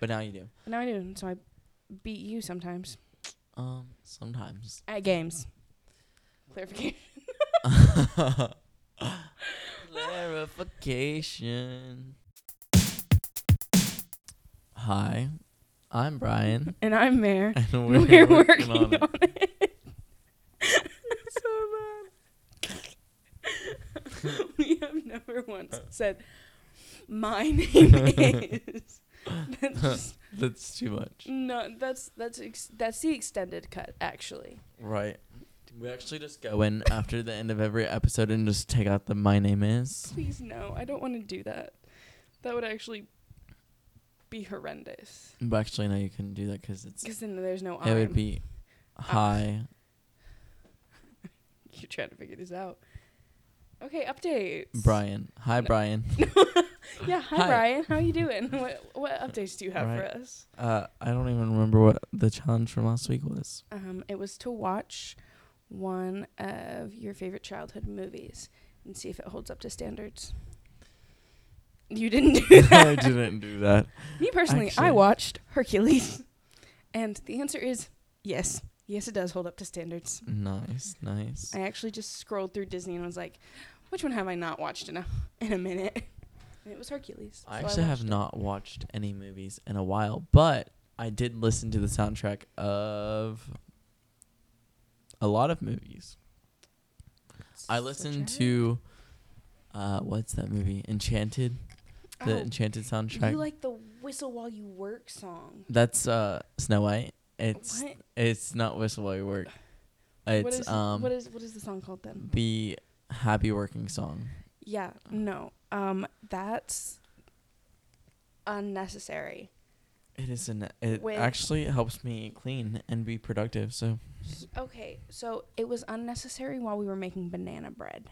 But now you do. But now I do, so I beat you sometimes Um, sometimes. at games. Clarification. Clarification. Hi, I'm Brian, And I'm Mare. and We're, we're, working, on it. so bad. we have never once said, "My name is." That's That's too much. no, that's that's ex- that's the extended cut, actually. Right. We actually just go in after the end of every episode and just take out the "My name is." Please no, I don't want to do that. That would actually be horrendous. But actually, no, you couldn't do that because it's. Because then there's no It would be, ah. hi. You're trying to figure this out. Okay, updates. Brian. Hi, No. Brian. Yeah, hi, Hi. Brian. How you doing? what what updates do you have Right. for us? Uh, I don't even remember what the challenge from last week was. Um, it was to watch one of your favorite childhood movies and see if it holds up to standards. You didn't do that. I didn't do that. Me personally, I watched Hercules, and the answer is yes. Yes, it does hold up to standards. Nice, nice. I actually just scrolled through Disney and was like, which one have I not watched in a in a minute? And it was Hercules. I so actually have it. not watched any movies in a while, but I did listen to the soundtrack of a lot of movies. I listened to uh what's that movie? Enchanted? The Oh, Enchanted soundtrack. You like the whistle while you work song. That's uh Snow White. It's What? it's not Whistle While You Work. It's is um what is what is the song called then? the Happy Working song. Yeah, no. Um that's unnecessary. It is an it With- actually helps me clean and be productive, so Okay, so it was unnecessary while we were making banana bread.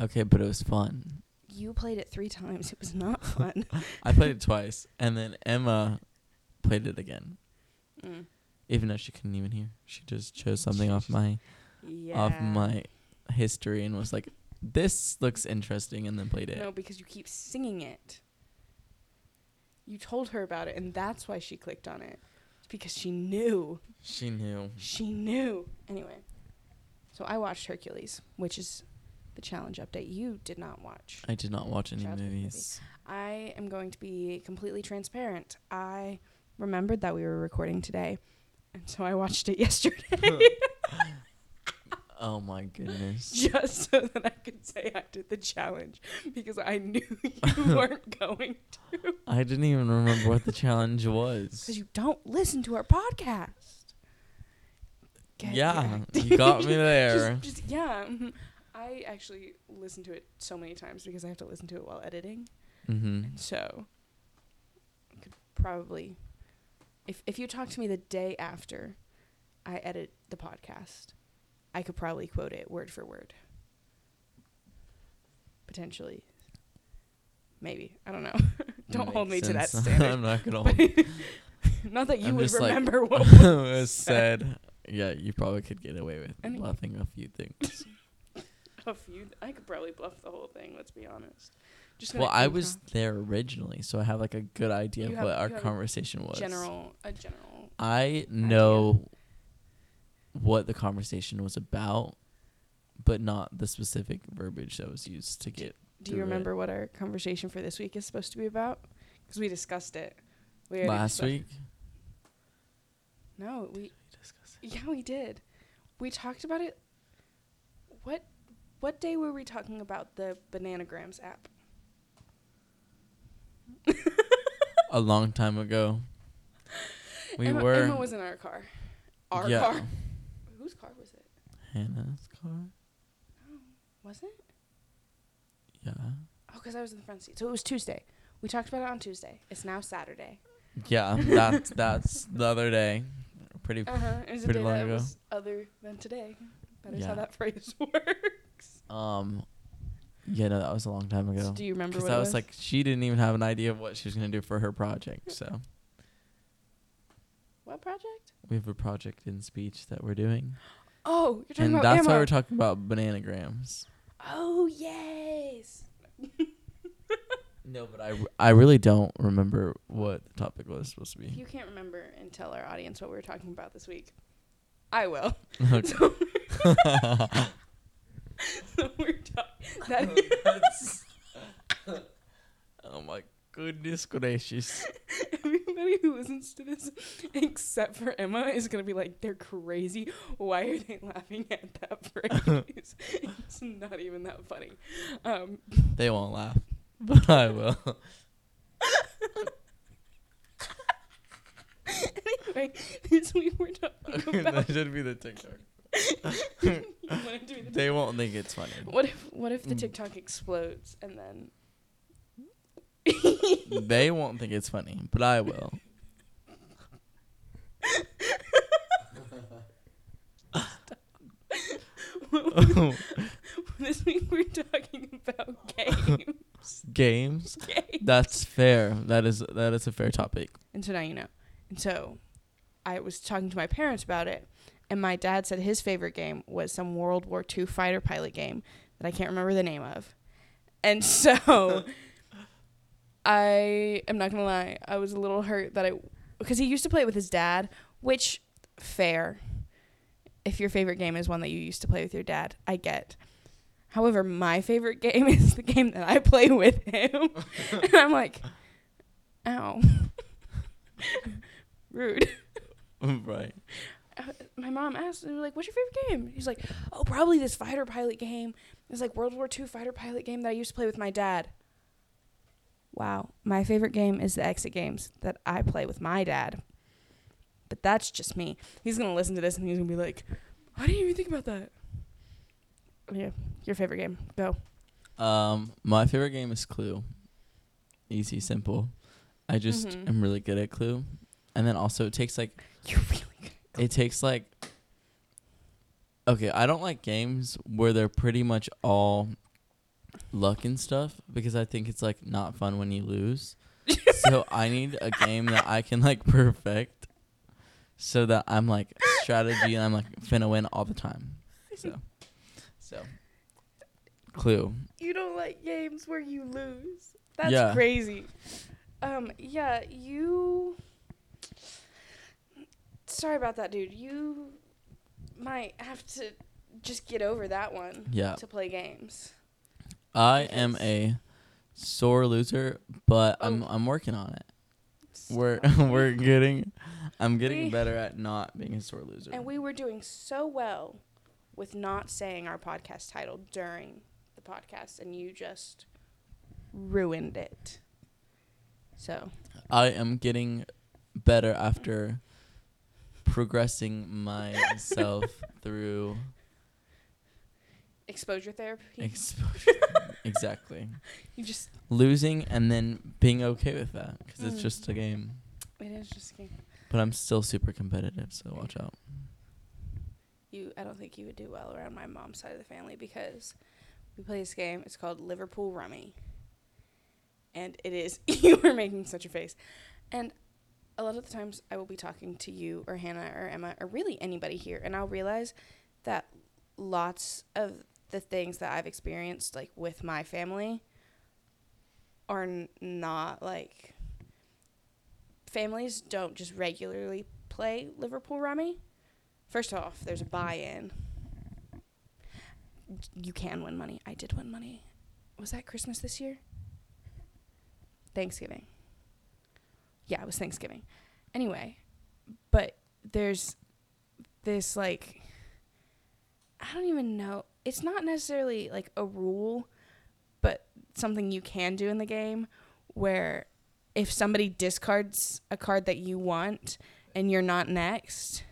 okay, but it was fun. You played it 3 times. It was not fun. I played it twice, and then Emma played it again, Mm. even though she couldn't even hear. She just chose something off my Yeah. off my history and was like, "This looks interesting," and then played it. No, because you keep singing it. You told her about it, and that's why she clicked on it. It's because she knew. She knew. She knew. Anyway, so I watched Hercules, which is the challenge update. You did not watch. I did not watch any Childhood movie. movies. I am going to be completely transparent. I remembered that we were recording today, and so I watched it yesterday Oh my goodness. just so that I could say I did the challenge because I knew you weren't going to. I didn't even remember what the challenge was. Because you don't listen to our podcast. Get Yeah, you got me there. Just, just yeah. mhm. I actually listen to it so many times because I have to listen to it while editing. Mm-hmm. So I could probably if if you talk to me the day after I edit the podcast, I could probably quote it word for word. Potentially. Maybe. I don't know. don't hold me to that standard. I'm not gonna hold. Not that you I'm would just like- remember what was said. Yeah, you probably could get away with Any- bluffing a few things. a few. I could probably bluff the whole thing. Let's be honest. Just well, I was there originally, so I have like a good idea You of have- what our you have a conversation was. general a general. I know what the conversation was about, but not the specific verbiage that was used to get. Do you through it. remember what our conversation for this week is supposed to be about? Because we discussed it. We Last week, No, we. Yeah, we did. We talked about it. What what day were we talking about the Bananagrams app? a long time ago, we Emma, were Emma was in our car. Our yeah, car. Whose car was it? Hannah's car. No, was it? Yeah, Oh, because I was in the front seat. So it was Tuesday. We talked about it on Tuesday. It's now Saturday. yeah. That's that's the other day. Pretty. Uh huh. It was a Pretty day long that ago. was other than today. That is Yeah. how that phrase works. Um. Yeah, no, that was a long time ago. So do you remember Because I was was? like, she didn't even have an idea of what she was gonna do for her project. So what project? we have a project in speech that we're doing, Oh, you're talking and about And that's Emma. why we're talking about bananagrams. oh yes. No, but I, I really don't remember what the topic was supposed to If be. you can't remember and tell our audience what we were talking about this week, I will. Okay. So, we're talking. That oh my goodness gracious. everybody who listens to this, except for Emma, is gonna be like, "They're crazy. Why are they laughing at that phrase? it's not even that funny." Um, They won't laugh, but I will. anyway, this week we're talking about. that should be the TikTok. You wanna do the They won't think it's funny. What if what if the Mm. TikTok explodes and then they won't think it's funny, but I will. this week we're talking about games. Games. games. That's fair. That is that is a fair topic. And so now you know. And so I was talking to my parents about it and my dad said his favorite game was some World War II fighter pilot game that I can't remember the name of. And so I am not going to lie, I was a little hurt that I because he used to play it with his dad, which fair. If your favorite game is one that you used to play with your dad, I get. However, my favorite game is the game that I play with him. and I'm like, ow. Rude. right. Uh, My mom asked, were like, what's your favorite game? He's like, oh, probably this fighter pilot game. It's like World War II fighter pilot game that I used to play with my dad. Wow. My favorite game is the exit games that I play with my dad. But that's just me. He's going to listen to this and he's going to be like, I didn't even think about that. Yeah. Your favorite game. Go. Um, my favorite game is Clue. Easy, simple. I just Mhm. am really good at Clue, and then also it takes like You're really good. It takes like. Okay, I don't like games where they're pretty much all luck and stuff because I think it's like not fun when you lose. so I need a game that I can like perfect, so that I'm like strategy and I'm like finna win all the time. So, so, Clue. You don't like games where you lose. That's Yeah. crazy. Um, yeah, you. Sorry about that, dude. You might have to just get over that one Yeah. to play games. I am a sore loser, but I'm Oh. I'm working on it. Stop. We're we're getting I'm getting We- better at not being a sore loser. and we were doing so well with not saying our podcast title during the podcast, and you just ruined it. So I am getting better after progressing myself through exposure therapy. exposure. exactly. you just Losing and then being okay with that because it's Mm. just a game. it is just a game. But I'm still super competitive, so watch out. you I don't think you would do well around my mom's side of the family because we play this game. It's called Liverpool Rummy. And it is you are making such a face. And a lot of the times I will be talking to you or Hannah or Emma or really anybody here and I'll realize that lots of the things that I've experienced like with my family are n- not like families don't just regularly play Liverpool Rummy. First off, there's a buy-in. You can win money. I did win money. Was that Christmas this year? Thanksgiving. Yeah, it was Thanksgiving. Anyway, but there's this like I don't even know. It's not necessarily like a rule, but something you can do in the game where if somebody discards a card that you want and you're not next,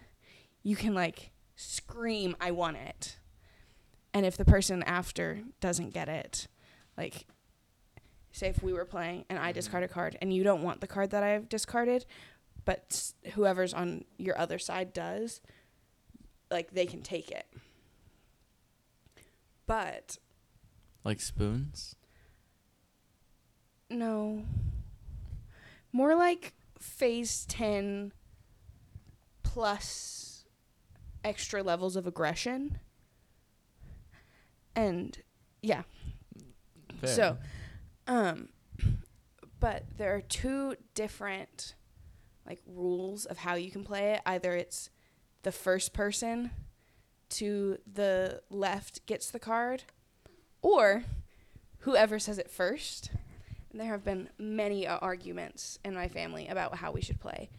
you can like scream, I want it. And if the person after doesn't get it, like, say if we were playing and I mm-hmm. discard a card and you don't want the card that I've discarded, but whoever's on your other side does, like, they can take it. But Like spoons. no. More like phase 10 plus extra levels of aggression. And yeah. Fair. So, um but there are two different like rules of how you can play it. Either it's the first person to the left gets the card, or whoever says it first. And there have been many uh, arguments in my family about how we should play,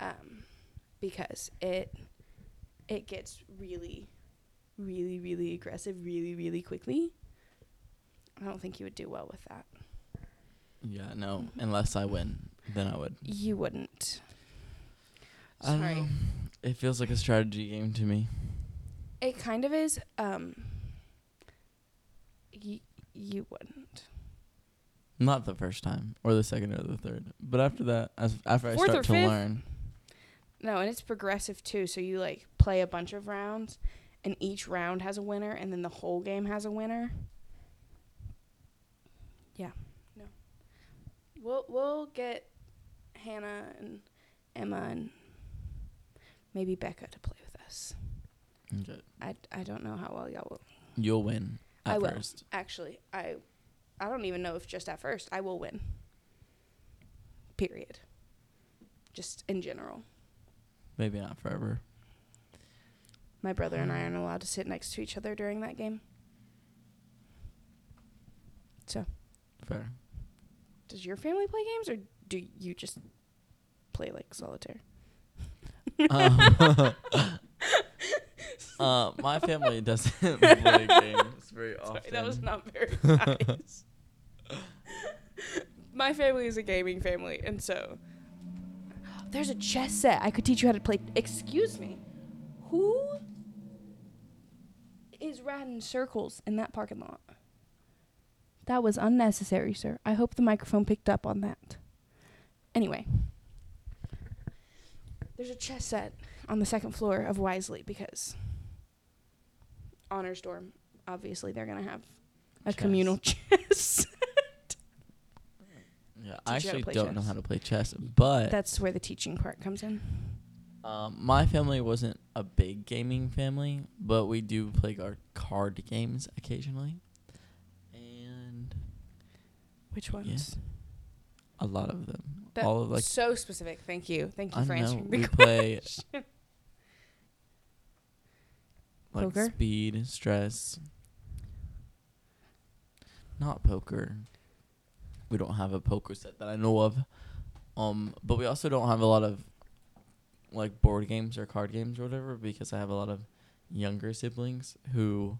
um, because it it gets really, really, really aggressive really, really quickly. I don't think you would do well with that. Yeah, no. Unless I win, then I would. You wouldn't. Sorry. know. It feels like a strategy game to me. It kind of is. Um, y- you wouldn't. Not the first time, or the second, or the third, but after that, as after I start to fifth? learn, No, and it's progressive too. So you like play a bunch of rounds, and each round has a winner, and then the whole game has a winner. Yeah. We'll we'll get Hannah and Emma and maybe Becca to play with us. okay, I, I don't know how well y'all will. you'll win at I will. first. Actually, I I don't even know if just at first I will win. Period. Just in general. Maybe not forever. My brother and I aren't allowed to sit next to each other during that game. So, Fair. Does your family play games or do you just play like solitaire? um, uh, my family doesn't play games very often. Sorry, that was not very nice. My family is a gaming family, and so there's a chess set. I could teach you how to play. Excuse me, who is riding circles in that parking lot? That was unnecessary, sir. I hope the microphone picked up on that. Anyway, there's a chess set on the second floor of Wisely because honors dorm obviously they're gonna have a Chess. communal chess. Yeah, I you how to actually don't know how to play chess, but That's where the teaching part comes in. um, my family wasn't a big gaming family, but we do play our card games occasionally, Which ones? a lot of them. That- All of like so specific. Thank you. Thank you I for know answering the we play question. like Poker? speed, stress. Not poker. We don't have a poker set that I know of. Um, but we also don't have a lot of like board games or card games or whatever because I have a lot of younger siblings who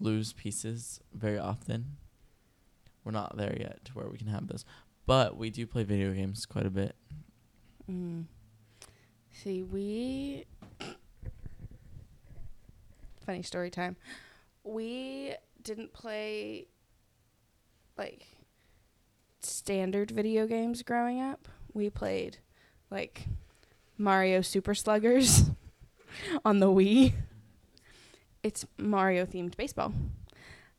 lose pieces very often. We're not there yet to where we can have this. But we do play video games quite a bit. Mm. See, we. Funny story time. We didn't play like standard video games growing up. We played like Mario Super Sluggers on the Wii. It's Mario themed baseball.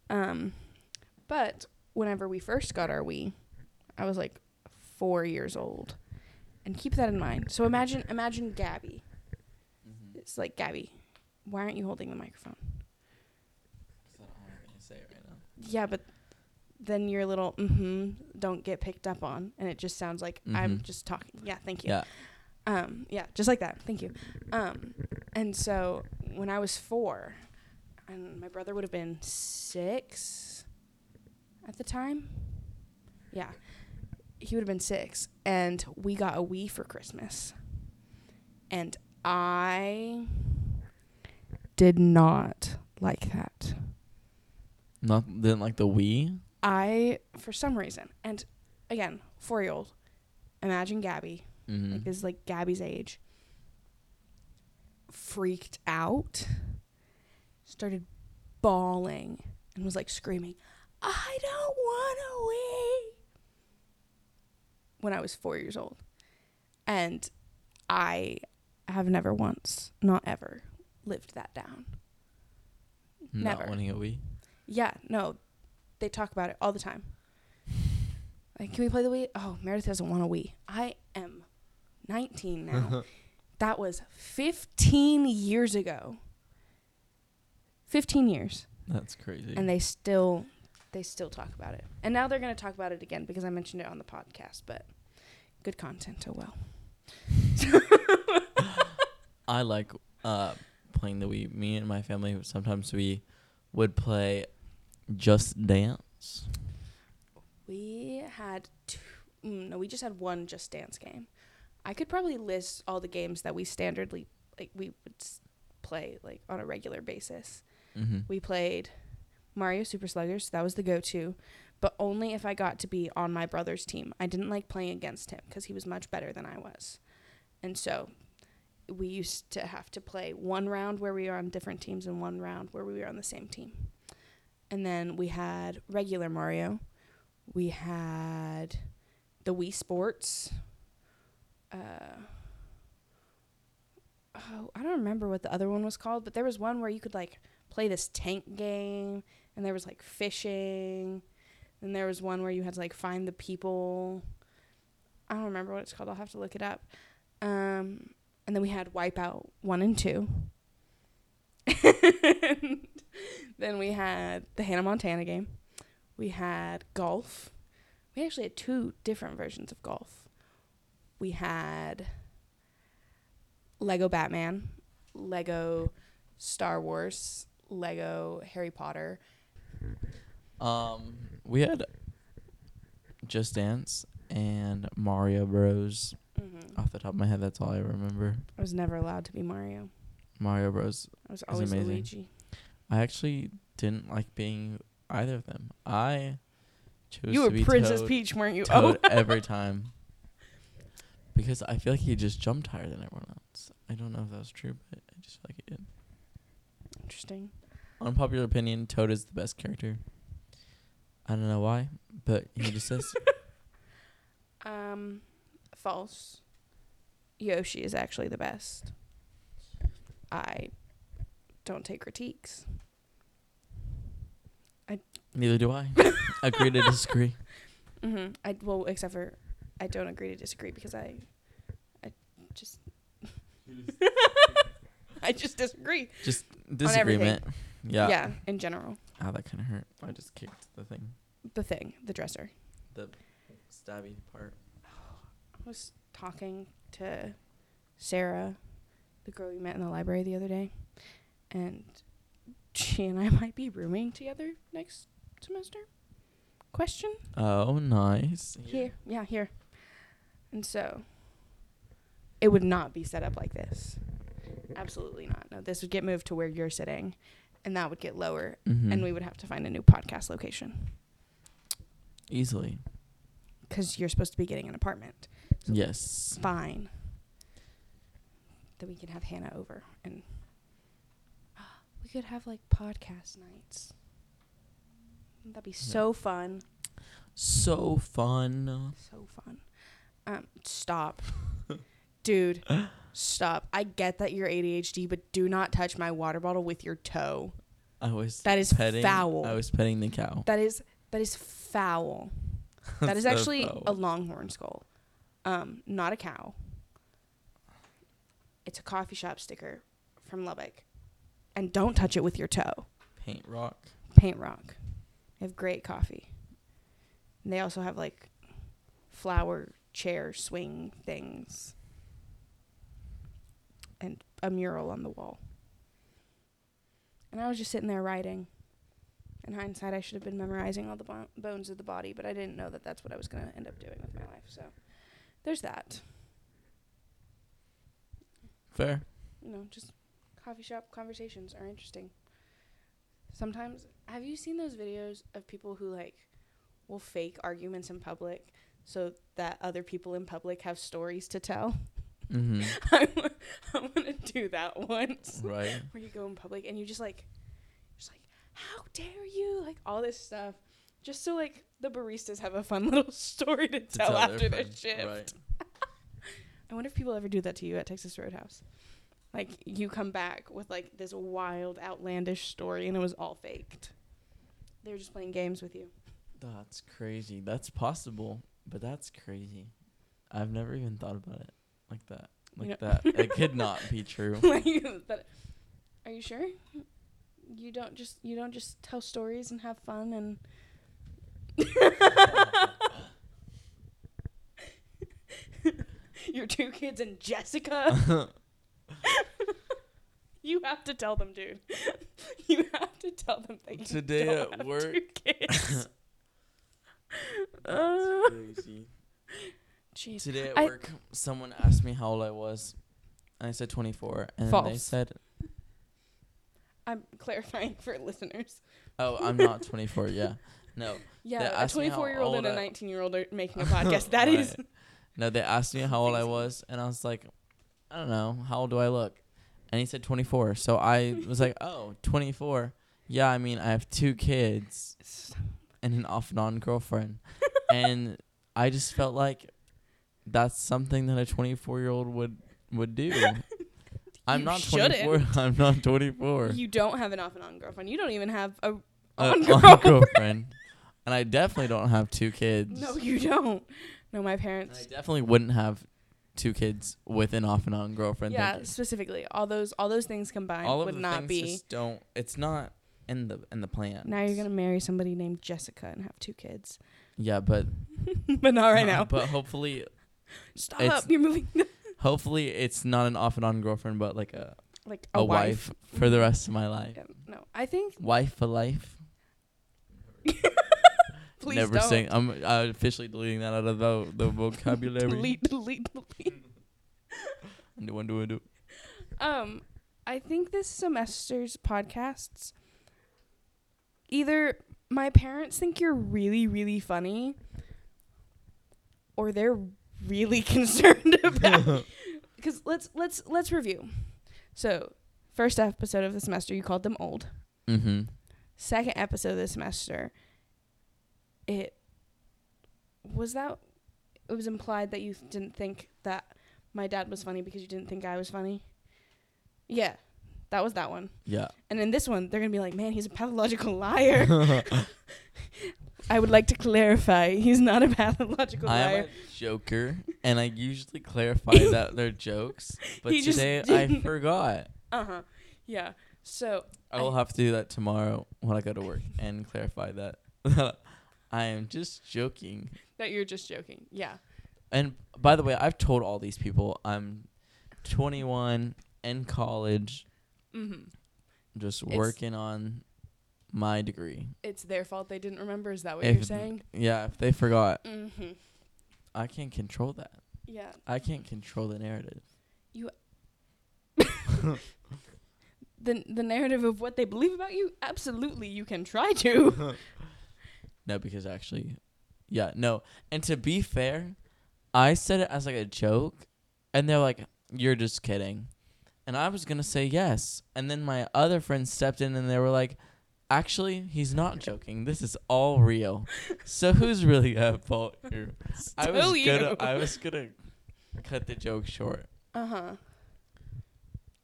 Um, but whenever we first got our Wii, I was like four years old and keep that in mind. So imagine imagine Gabby. It's like Gabby, why aren't you holding the microphone? Yeah, but then your little mm-hmm don't get picked up on, and it just sounds like I'm Mhm. just talking. Yeah, thank you. Yeah. Um, yeah, just like that. Thank you. Um, and so when I was four, and my brother would have been six at the time. Yeah, he would have been six, and we got a Wii for Christmas, and I did not like that. Not didn't like the Wii. I, for some reason, and again, four year old, imagine Gabby, Mm-hmm. like this is like Gabby's age, freaked out, started bawling, and was like screaming, I don't want to wee. When I was four years old. And I have never once, not ever, lived that down. Not never. wanting a Wii. Yeah, no, they talk about it all the time. Like, can we play the Wii? Oh, Meredith doesn't want a Wii. I am 19 now. that was 15 years ago. 15 years, That's crazy. and they still, they still talk about it. And now they're going to talk about it again because I mentioned it on the podcast, but good content, oh well. I like uh, playing the Wii. Me and my family sometimes we would play Just Dance. We had two, mm, no, we just had one Just Dance game. I could probably list all the games that we standardly like we would play like on a regular basis. Mm-hmm. We played Mario Super Sluggers. That was the go-to, but only if I got to be on my brother's team. I didn't like playing against him because he was much better than I was, and so we used to have to play one round where we were on different teams and one round where we were on the same team. And then we had regular Mario. We had the Wii Sports. Uh, oh, I don't remember what the other one was called, but there was one where you could like play this tank game, and there was like fishing, and there was one where you had to like find the people. I don't remember what it's called. I'll have to look it up. Um, and then we had Wipeout one and two. and then we had the Hannah Montana game. We had golf. We actually had two different versions of golf. We had Lego Batman, Lego Star Wars, Lego Harry Potter. Um, we had Just Dance and Mario Bros. Mm-hmm. Off the top of my head, that's all I remember. I was never allowed to be Mario. Mario Bros. I was always amazing. Luigi. I actually didn't like being either of them. I chose You to were Princess Toad, Peach, weren't you? Toad oh. every time. Because I feel like he just jumped higher than everyone else. I don't know if that's true, but I just feel like he did. Interesting. Unpopular opinion: Toad is the best character. I don't know why, but he just says Um, false. Yoshi is actually the best. I don't take critiques. I neither do I. Agree to disagree. Mm-hmm. I well, except for I don't agree to disagree because I, I just, I just disagree. Just everything. disagreement. Yeah. yeah, in general, Ah, that kind of hurt. I just kicked the thing. the thing, the dresser. The stabby part. I was talking to Sarah, the girl we met in the library the other day, and she and I might be rooming together next semester. Question? Oh, nice. Here. Yeah, here. And so it would not be set up like this. Absolutely not. No, this would get moved to where you're sitting and that would get lower Mm-hmm. and we would have to find a new podcast location easily. cuz you're supposed to be getting an apartment. So Yes. Fine. That we can have Hannah over and we could have like podcast nights. That'd be so fun. So fun. So fun. Um, stop. Dude, stop. I get that you're ADHD, but do not touch my water bottle with your toe. I was That is petting. foul. I was petting the cow. That is that is foul. That is So actually foul. a longhorn skull. Um, not a cow. It's a coffee shop sticker from Lubbock. And don't touch it with your toe. paint rock. Paint Rock. They have great coffee. And they also have like flower chair swing things and a mural on the wall. And I was just sitting there writing. In hindsight, I should have been memorizing all the bo- bones of the body, but I didn't know that that's what I was going to end up doing with my life. So there's that. Fair. You know, just coffee shop conversations are interesting. Sometimes, have you seen those videos of people who like will fake arguments in public so that other people in public have stories to tell? Mm-hmm. I want to do that once. right. Where you go in public and you just like, just like, how dare you? Like all this stuff, just so like the baristas have a fun little story to, To tell, tell after their friends. shift. Right. I wonder if people ever do that to you at Texas Roadhouse. Like you come back with like this wild, outlandish story, and it was all faked. They were just playing games with you. That's crazy. That's possible, but that's crazy. I've never even thought about it like that. You Like know- that. It could not be true. but are you sure? You don't just you don't just tell stories and have fun and Your two kids and Jessica. you have to tell them, dude. You have to tell them that you Today don't at have work- two kids. uh, crazy. Jeez. Today at I- work, someone asked me how old I was, and I said 24, and then they said, I'm clarifying for listeners. "Oh, I'm not 24." Yeah, no, Yeah, a asked me how 24 year old and a 19 year old are making a podcast. That is. Right. no. They asked me how old I was, and I was like, "I don't know. How old do I look?" And he said 24. So I was like, "Oh, 24. Yeah, I mean, I have two kids and an off and on girlfriend, and I just felt like that's something that a 24 year old would would do." I'm not shouldn't. 24. I'm not 24. You don't have an off and on girlfriend. You don't even have a Uh, on girlfriend. girlfriend. And I definitely don't have two kids. No, you don't. No, my And I parents. definitely wouldn't have two kids with an off and on girlfriend. Yeah, Thank you. specifically, all those all those things combined all of would the not things be. don't. It's not in the in the plan. Now you're gonna marry somebody named Jessica and have two kids, Yeah, but but not right now. But hopefully, Stop! it's- You're moving hopefully it's not an off and on girlfriend, but like a like a, a, wife. for the rest of my life. No, I think Wife for life. please Never don't. saying. I'm uh, officially deleting that out of the the vocabulary. delete, delete, delete. Do do one do. Um, I think this semester's podcasts either my parents think you're really, really funny, or they're really concerned about. Because let's let's let's review. So, first episode of the semester, you called them old. Mm-hmm. Second episode of the semester, it was that it was implied that you didn't think that my dad was funny because you didn't think I was funny. Yeah, that was that one. Yeah. And in this one, they're gonna be like, "Man, he's a pathological liar." I would like to clarify, he's not a pathological I am a joker, and I usually clarify that they're jokes. But He just today I didn't. forgot. Uh huh. Yeah. So I will have to do that tomorrow when I go to work and clarify that. I am just joking. that you're just joking. Yeah. And by the way, I've told all these people I'm 21 in college, Mm-hmm. just working on my degree. It's their fault they didn't remember. Is that what If- you're saying? Yeah, if they forgot, Mm-hmm. I can't control that. Yeah. I can't control the narrative. You. the the narrative of what they believe about you, absolutely, you can try to. No, because actually, yeah, no. And to be fair, I said it as like a joke, and they're like, "You're just kidding," and I was gonna say yes, and then my other friends stepped in and they were like, "Actually, he's not joking. This is all real." So who's really at fault here? I was Still gonna, you. I was gonna cut the joke short, Uh huh.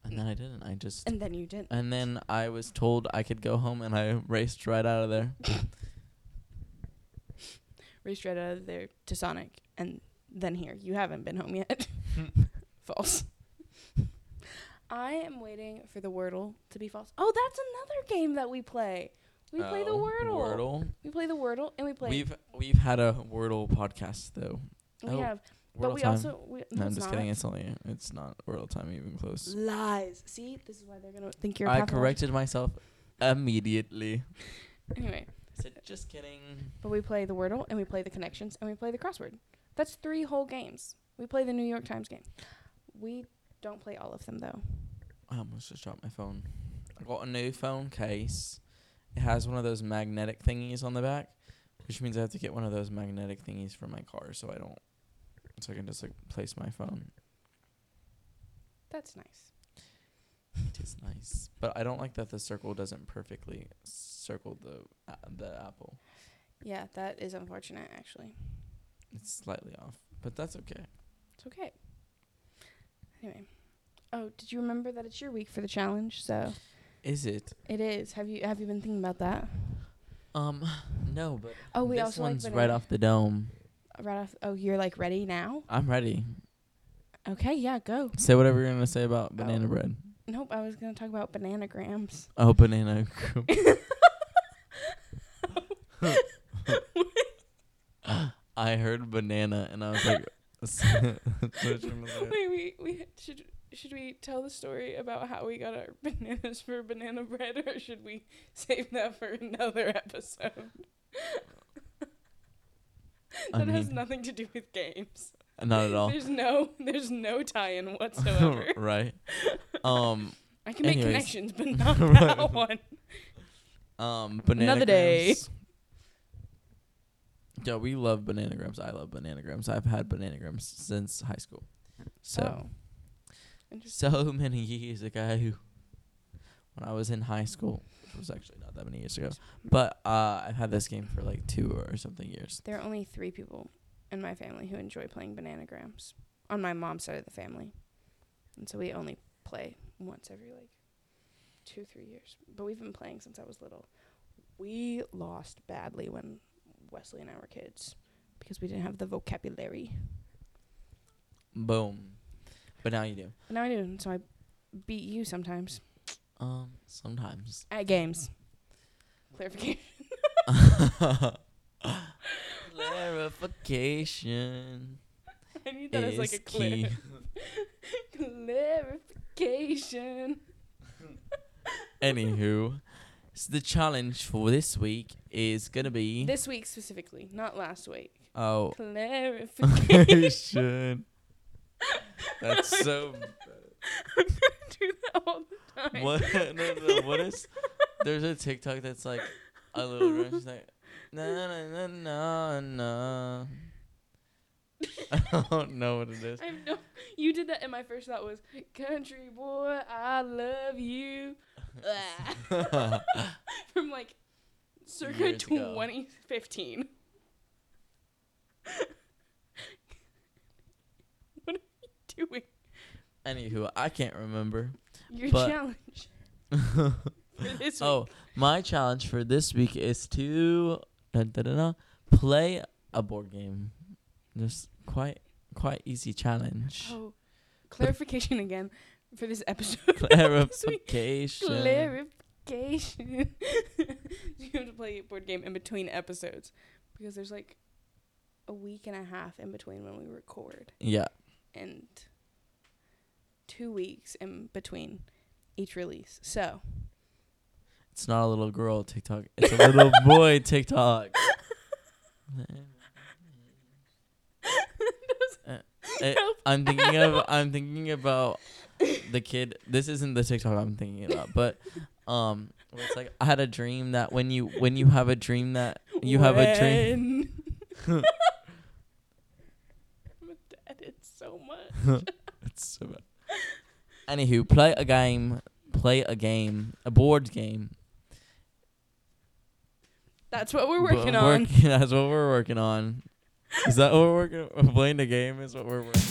and then I didn't. I just, And then you didn't. and then I was told I could go home, and I raced right out of there. Raced right out of there to Sonic, and then here. You haven't been home yet. false. I am waiting for the Wordle to be false. Oh, that's another game that we play. We play the Oh, Wordle. Wordle. We play the Wordle, and we play. We've we've had a Wordle podcast though. we oh, have, Wordle but we time. also. We, no, No, I'm it's just not. kidding. It's only it's not Wordle time even close. lies. See, this is why they're gonna think you're. I pathological. corrected myself immediately. Anyway, I said just kidding. but we play the Wordle, and we play the connections, and we play the crossword. That's three whole games. We play the New York Times game. We don't play all of them though. I almost just dropped my phone. I got a new phone case. It has one of those magnetic thingies on the back, which means I have to get one of those magnetic thingies for my car so I don't so I can just like place my phone. That's nice. It is nice, but I don't like that the circle doesn't perfectly circle the uh, the apple. Yeah, that is unfortunate. Actually, It's slightly off, but that's okay. it's okay. Anyway, oh, did you remember that it's your week for the challenge? So Is it? it is. Have you have you been thinking about that? Um, no, but Oh, we this also one's like right off the dome. right off. Oh, you're like ready now? I'm ready. Okay, yeah, go. Say whatever you're gonna say about banana Oh. bread. Nope, I was gonna talk about bananagrams. Oh, banana. I heard banana and I was like, switch from there. Wait, we we should should we tell the story about how we got our bananas for banana bread, or should we save that for another episode? I that has mean- nothing to do with games. not at all. There's no there's no tie-in whatsoever. right. Um. I can make connections, but not that one. Um. Banana Another day. Yeah, we love bananagrams. I love bananagrams. I've had bananagrams since high school. So Oh. So many years ago, when I was in high school, which was actually not that many years ago. But uh, I've had this game for like two or something years. There are only three people in my family who enjoy playing bananagrams on my mom's side of the family, and so we only play once every like two three years. But we've been playing since I was little. We lost badly when Wesley and I were kids because we didn't have the vocabulary. Boom. But now you do. But now I do, and so I beat you sometimes Um, sometimes. at games. Clarification. Clarification I need that as like is a key. Clarification. Anywho, so the challenge for this week is gonna be This week specifically, not last week. oh Clarification. clarification. That's so. I'm gonna do that all the time. What? No, no, what is? There's a TikTok that's like a little girl. She's like, na na na na na. I don't know what it is. I no. You did that, and my first thought was, "Country boy, I love you." From like circa Years ago. 2015. what are you doing? Anywho, I can't remember. Your But- challenge Oh, my challenge for this week is to da, da, da, da, play a board game. Just quite quite easy challenge. Oh, clarification again for this episode. Clarification. Clarification. you have to play a board game in between episodes because there's like a week and a half in between when we record yeah. And two weeks in between each release. So It's not a little girl TikTok. It's a little boy TikTok. Uh, eh, I'm thinking of I'm thinking about the kid. This isn't the TikTok I'm thinking about, but um, it's like I had a dream that when you when you have a dream that you have a dream. When- I'm gonna edit so much. It's so bad. Anywho, play a game. Play a game. A board game. That's what we're working on. working- that's what we're working on. Is that what we're working? Playing the game is what we're working.